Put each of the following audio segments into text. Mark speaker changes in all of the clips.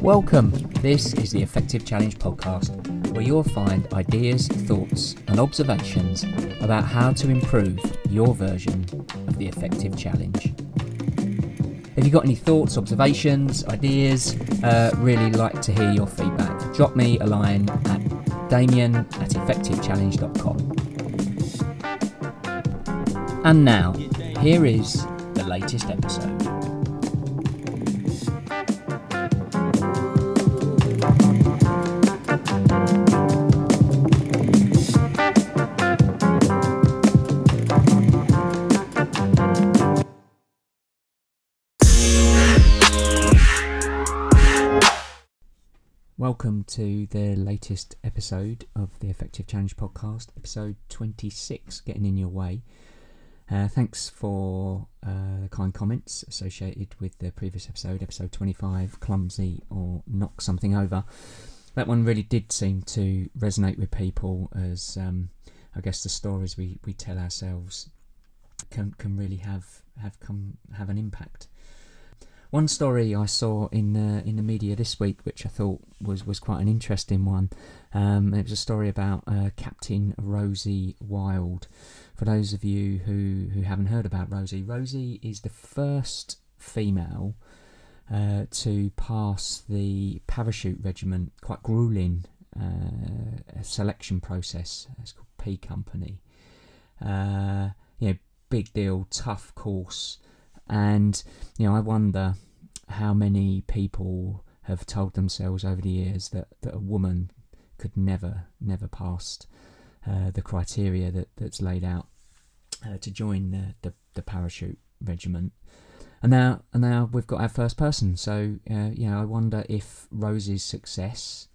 Speaker 1: Welcome. This is the Effective Challenge podcast, where you'll find ideas, thoughts, and observations about how to improve your version of the Effective Challenge. If you've got any thoughts, observations, ideas, uh, really like to hear your feedback. Drop me a line at damian at effectivechallenge.com. And now, here is the latest episode. Welcome to the latest episode of the Effective Challenge podcast, episode 26, Getting in Your Way. Uh, thanks for uh, the kind comments associated with the previous episode, episode 25, Clumsy or Knock Something Over. That one really did seem to resonate with people as um, I guess the stories we, we tell ourselves can, can really have, have, come, have an impact. One story I saw in the in the media this week, which I thought was, was quite an interesting one, um, it was a story about uh, Captain Rosie Wilde. For those of you who, who haven't heard about Rosie, Rosie is the first female uh, to pass the parachute regiment, quite grueling uh, selection process. It's called P Company. Uh, you know, big deal, tough course and you know I wonder how many people have told themselves over the years that, that a woman could never never pass uh, the criteria that, that's laid out uh, to join the, the, the parachute regiment. And now and now we've got our first person. So uh, you know I wonder if Rose's success.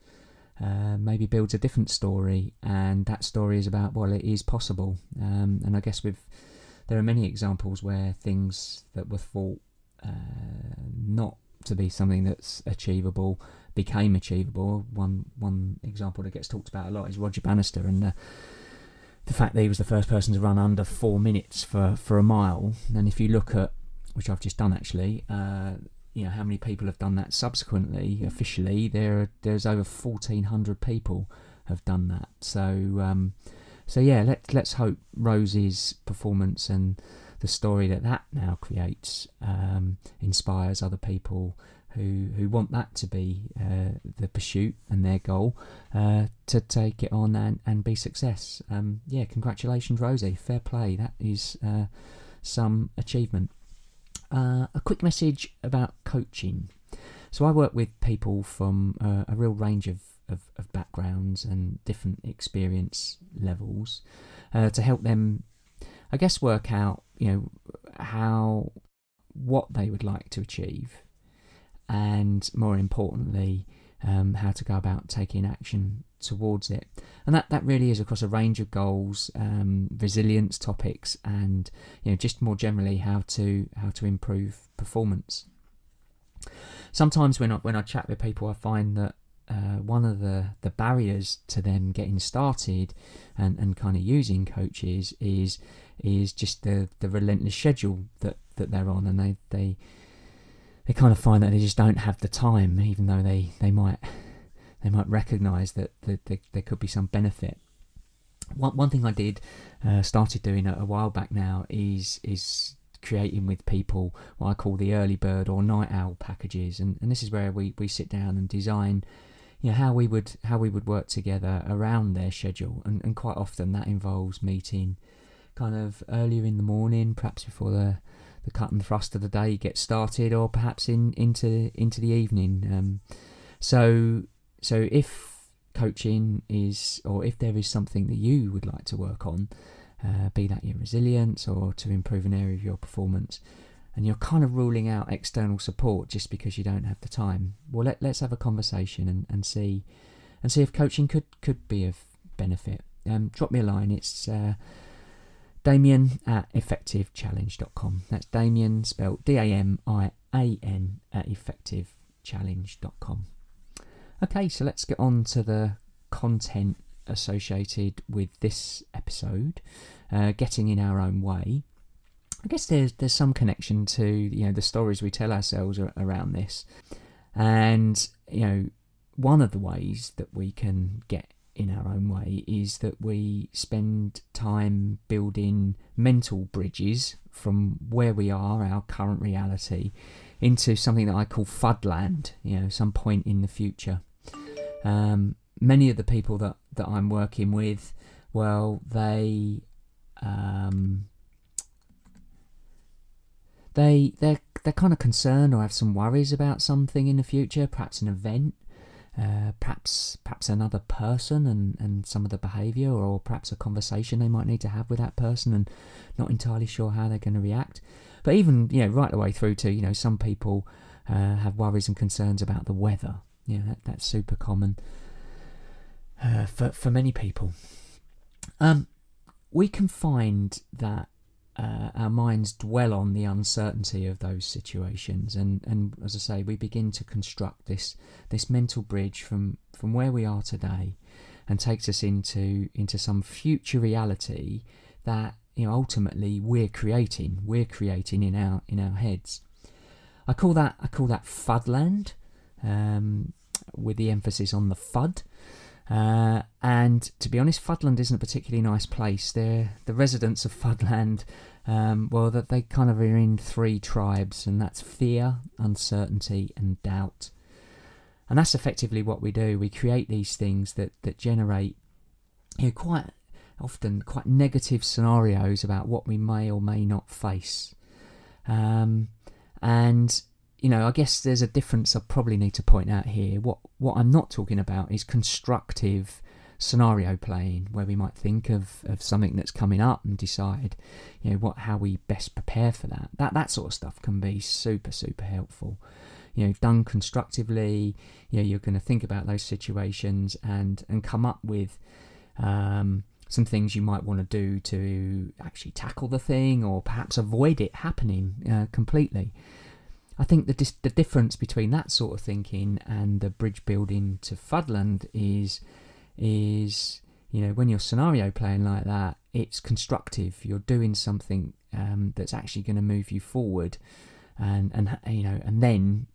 Speaker 1: Uh, maybe builds a different story, and that story is about well, it is possible. Um, and I guess we've there are many examples where things that were thought uh, not to be something that's achievable became achievable. One one example that gets talked about a lot is Roger Bannister and the, fact that he was the first person to run under four minutes for, for a mile. And if you look at, which I've just done actually, uh, you know how many people have done that subsequently officially there are, there's over 1400 people have done that so um, so yeah let, let's hope Rosie's performance and the story that that now creates um, inspires other people who who want that to be uh, the pursuit and their goal uh, to take it on and, and be success. Um, yeah, congratulations, Rosie. Fair play. That is uh, some achievement. Uh, a quick message about coaching. So I work with people from uh, a real range of, of, of, backgrounds and different experience levels uh, to help them I guess work out, you know, how what they would like to achieve, and more importantly, um, how to go about taking action towards it. And that, that really is across a range of goals, um, resilience topics, and you know just more generally how to how to improve performance. Sometimes when I when I chat with people, I find that uh, one of the, the barriers to them getting started and, and kind of using coaches is is just the, the relentless schedule that, that they're on and they, they they kind of find that they just don't have the time even though they, they might they might recognize that, that, that there could be some benefit. One, one thing I did uh, started doing a, a while back now is is creating with people what I call the early bird or night owl packages and, and this is where we, we sit down and design you know, how we would how we would work together around their schedule, and, and quite often that involves meeting kind of earlier in the morning, perhaps before the the cut and thrust of the day gets started, or perhaps in into into the evening. Um, so so if coaching is, or if there is something that you would like to work on, uh, be that your resilience or to improve an area of your performance, and you're kind of ruling out external support just because you don't have the time. Well, let, let's have a conversation and, and see and see if coaching could, could be of benefit. Um, drop me a line. It's uh, Damian at effectivechallenge.com. That's Damian spelled D A M I A N at effectivechallenge.com. Okay, so let's get on to the content associated with this episode, uh, getting in our own way. I guess there's there's some connection to you know the stories we tell ourselves around this, and you know one of the ways that we can get in our own way is that we spend time building mental bridges from where we are, our current reality, into something that I call Fudland, you know, some point in the future. Um, many of the people that, that I'm working with, well, they um, they they're they're kind of concerned or have some worries about something in the future, perhaps an event, uh, perhaps perhaps another person and, and some of the behaviour, or perhaps a conversation they might need to have with that person, and not entirely sure how they're going to react. But even you know right the way through to you know some people uh, have worries and concerns about the weather. Yeah, that, that's super common uh, for for many people. Um, we can find that uh, our minds dwell on the uncertainty of those situations, and, and as I say, we begin to construct this this mental bridge from from where we are today, and takes us into into some future reality that you know ultimately we're creating we're creating in our in our heads. I call that I call that Fudland, um, with the emphasis on the Fud. Uh, and to be honest, Fudland isn't a particularly nice place. They're, the residents of Fudland, um, well, that they kind of are in three tribes, and that's fear, uncertainty, and doubt. And that's effectively what we do. We create these things that that generate, you know, quite often quite negative scenarios about what we may or may not face. Um, and you know, I guess there's a difference I probably need to point out here. What what I'm not talking about is constructive scenario playing, where we might think of, of something that's coming up and decide, you know, what how we best prepare for that. That that sort of stuff can be super super helpful. You know, done constructively, you know, you're going to think about those situations and and come up with um, some things you might want to do to actually tackle the thing or perhaps avoid it happening uh, completely. I think the dis- the difference between that sort of thinking and the bridge building to Fudland is is you know when you're scenario playing like that, it's constructive. You're doing something um, that's actually going to move you forward, and and you know and then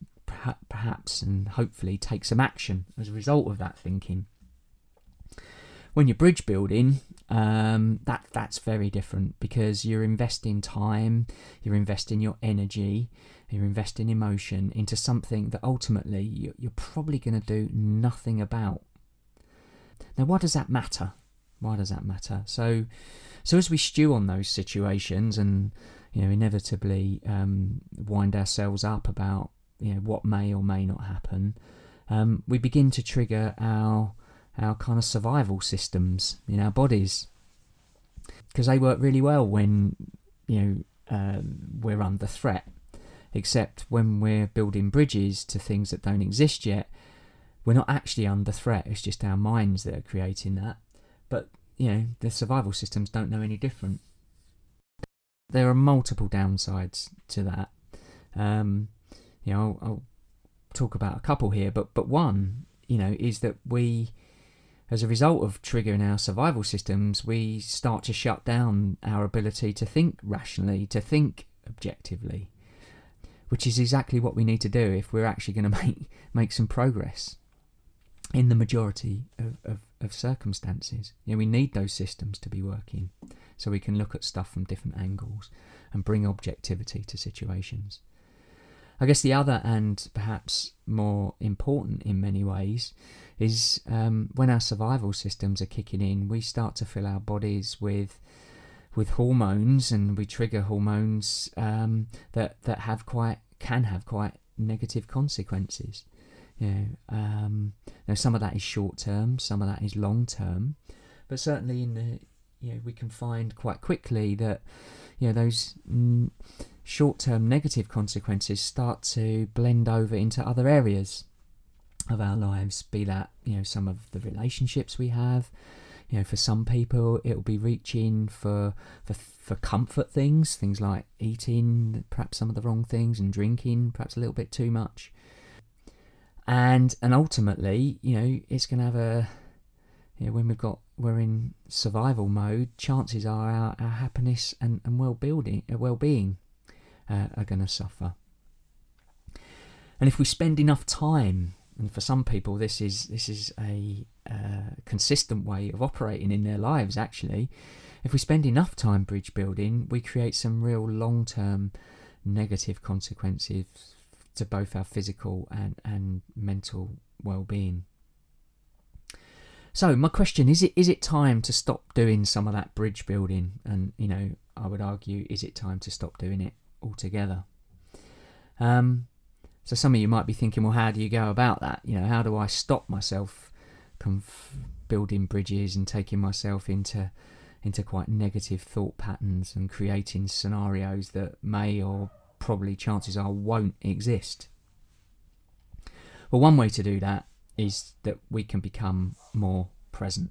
Speaker 1: perhaps and hopefully take some action as a result of that thinking. When you're bridge building, um, that that's very different because you're investing time, you're investing your energy, you're investing emotion into something that ultimately you're probably going to do nothing about. Now, why does that matter? Why does that matter? So, so as we stew on those situations and you know inevitably um, wind ourselves up about you know what may or may not happen, um, we begin to trigger our our kind of survival systems in our bodies because they work really well when you know um, we're under threat except when we're building bridges to things that don't exist yet, we're not actually under threat. It's just our minds that are creating that. But, you know, the survival systems don't know any different. There are multiple downsides to that. Um, you know, I'll, I'll talk about a couple here, but, but one, you know, is that we, as a result of triggering our survival systems, we start to shut down our ability to think rationally, to think objectively which is exactly what we need to do if we're actually going to make make some progress in the majority of, of, of circumstances. You know, we need those systems to be working so we can look at stuff from different angles and bring objectivity to situations. I guess the other and perhaps more important in many ways is um, when our survival systems are kicking in, we start to fill our bodies with with hormones, and we trigger hormones um, that that have quite can have quite negative consequences. You know, um, now some of that is short term, some of that is long term, but certainly in the you know we can find quite quickly that you know those mm, short term negative consequences start to blend over into other areas of our lives. Be that you know some of the relationships we have, you know, for some people, it'll be reaching for for for comfort things, things like eating perhaps some of the wrong things and drinking perhaps a little bit too much. And and ultimately, you know, it's going to have a you know, when we've got we're in survival mode, chances are our, our happiness and, and well building uh, well being uh, are going to suffer. And if we spend enough time, and for some people this is this is a uh, consistent way of operating in their lives. Actually, if we spend enough time bridge building, we create some real long term negative consequences to both our physical and, and mental well being. So my question is it is it time to stop doing some of that bridge building and you know I would argue is it time to stop doing it altogether? Um, so some of you might be thinking, well, how do you go about that? You know, how do I stop myself conf- building bridges and taking myself into into quite negative thought patterns and creating scenarios that may or probably chances are won't exist? Well, one way to do that is that we can become more present.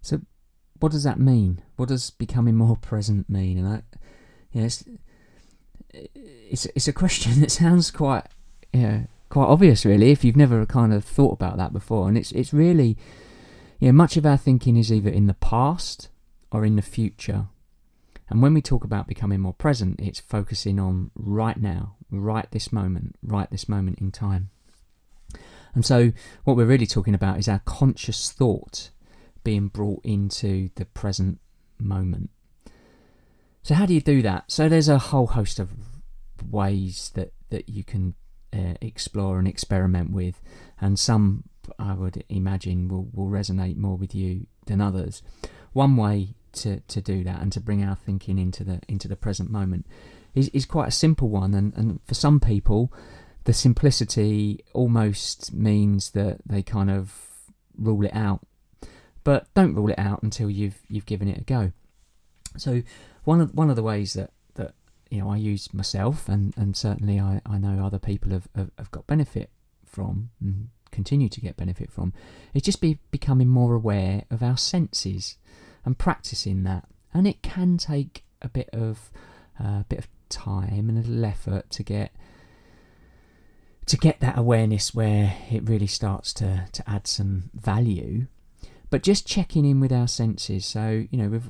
Speaker 1: So, what does that mean? What does becoming more present mean? And I, it's, it's a question that sounds quite, know, quite obvious, really, if you've never kind of thought about that before. And it's it's really, you know, much of our thinking is either in the past or in the future. And when we talk about becoming more present, it's focusing on right now, right this moment, right this moment in time. And so, what we're really talking about is our conscious thought being brought into the present moment. So, how do you do that? So, there's a whole host of ways that, that you can uh, explore and experiment with, and some I would imagine will, will resonate more with you than others. One way to, to do that and to bring our thinking into the into the present moment is, is quite a simple one, and, and for some people, the simplicity almost means that they kind of rule it out. But don't rule it out until you've you've given it a go. So one of one of the ways that, that you know I use myself and, and certainly I, I know other people have, have, have got benefit from and continue to get benefit from is just be becoming more aware of our senses and practicing that. And it can take a bit of a uh, bit of time and a little effort to get to get that awareness where it really starts to, to add some value. But just checking in with our senses. So, you know,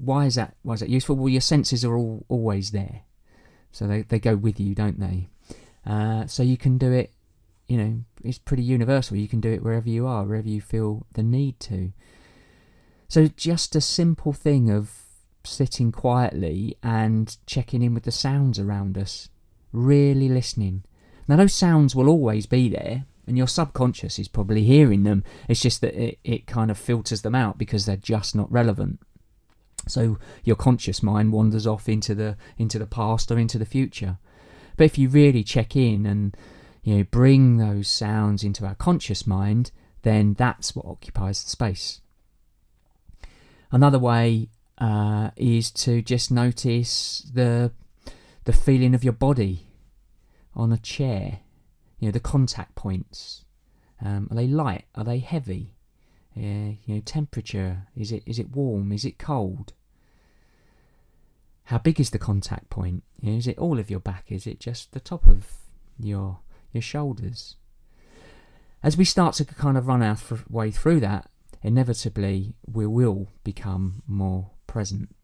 Speaker 1: why is that why is that useful? Well, your senses are all always there. So they, they go with you, don't they? Uh, so you can do it, you know, it's pretty universal. You can do it wherever you are, wherever you feel the need to. So just a simple thing of sitting quietly and checking in with the sounds around us, really listening now, those sounds will always be there, and your subconscious is probably hearing them. It's just that it, it kind of filters them out because they're just not relevant. So your conscious mind wanders off into the into the past or into the future. But if you really check in and you know bring those sounds into our conscious mind, then that's what occupies the space. Another way uh, is to just notice the the feeling of your body on a chair? You know, the contact points. Um, are they light? Are they heavy? Uh, you know, temperature. Is it is it warm? Is it cold? How big is the contact point? Is it all of your back? Is it just the top of your your shoulders? As we start to kind of run our th- way through that, inevitably we will become more present.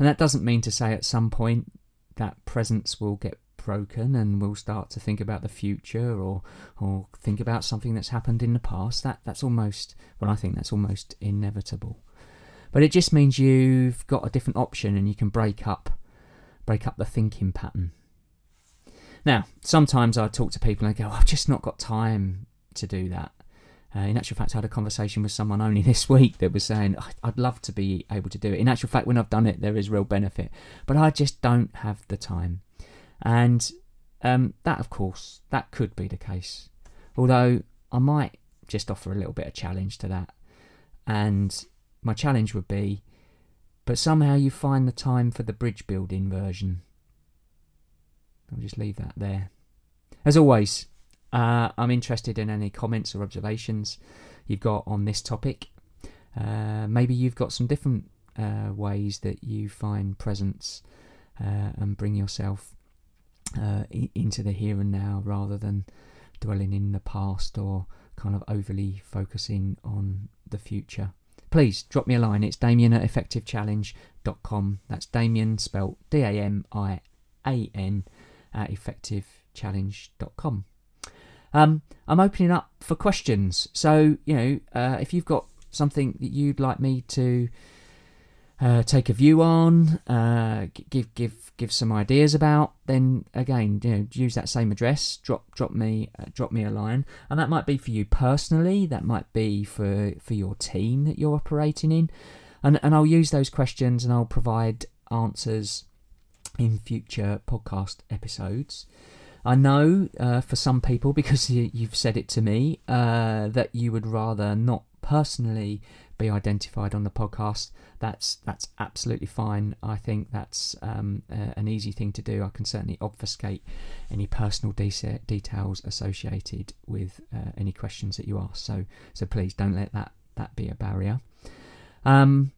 Speaker 1: And that doesn't mean to say at some point that presence will get broken and we'll start to think about the future or or think about something that's happened in the past that that's almost well I think that's almost inevitable but it just means you've got a different option and you can break up break up the thinking pattern now sometimes I talk to people and I go I've just not got time to do that uh, in actual fact, I had a conversation with someone only this week that was saying, I'd love to be able to do it. In actual fact, when I've done it, there is real benefit, but I just don't have the time. And um, that, of course, that could be the case. Although I might just offer a little bit of challenge to that. And my challenge would be, but somehow you find the time for the bridge building version. I'll just leave that there. As always, uh, I'm interested in any comments or observations you've got on this topic. Uh, maybe you've got some different uh, ways that you find presence uh, and bring yourself uh, into the here and now rather than dwelling in the past or kind of overly focusing on the future. Please drop me a line. It's damian at effectivechallenge.com. That's Damian spelt D A M I A N at effectivechallenge.com. Um, I'm opening up for questions. So, you know, uh, if you've got something that you'd like me to uh, take a view on, uh, give give give some ideas about, then again, you know, use that same address. Drop drop me uh, drop me a line, and that might be for you personally. That might be for for your team that you're operating in, and and I'll use those questions and I'll provide answers in future podcast episodes. I know uh, for some people, because you, have said it to me, uh, that you would rather not personally be identified on the podcast. That's that's absolutely fine. I think that's um, an easy thing to do. I can certainly obfuscate any personal de- details associated with uh, any questions that you ask. So so please don't let that that be a barrier. Um,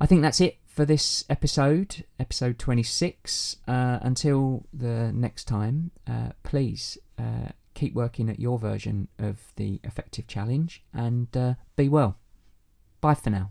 Speaker 1: I think that's it for this episode, episode 26. Uh, until the next time, uh, please uh, keep working at your version of the effective challenge and uh, be well. Bye for now.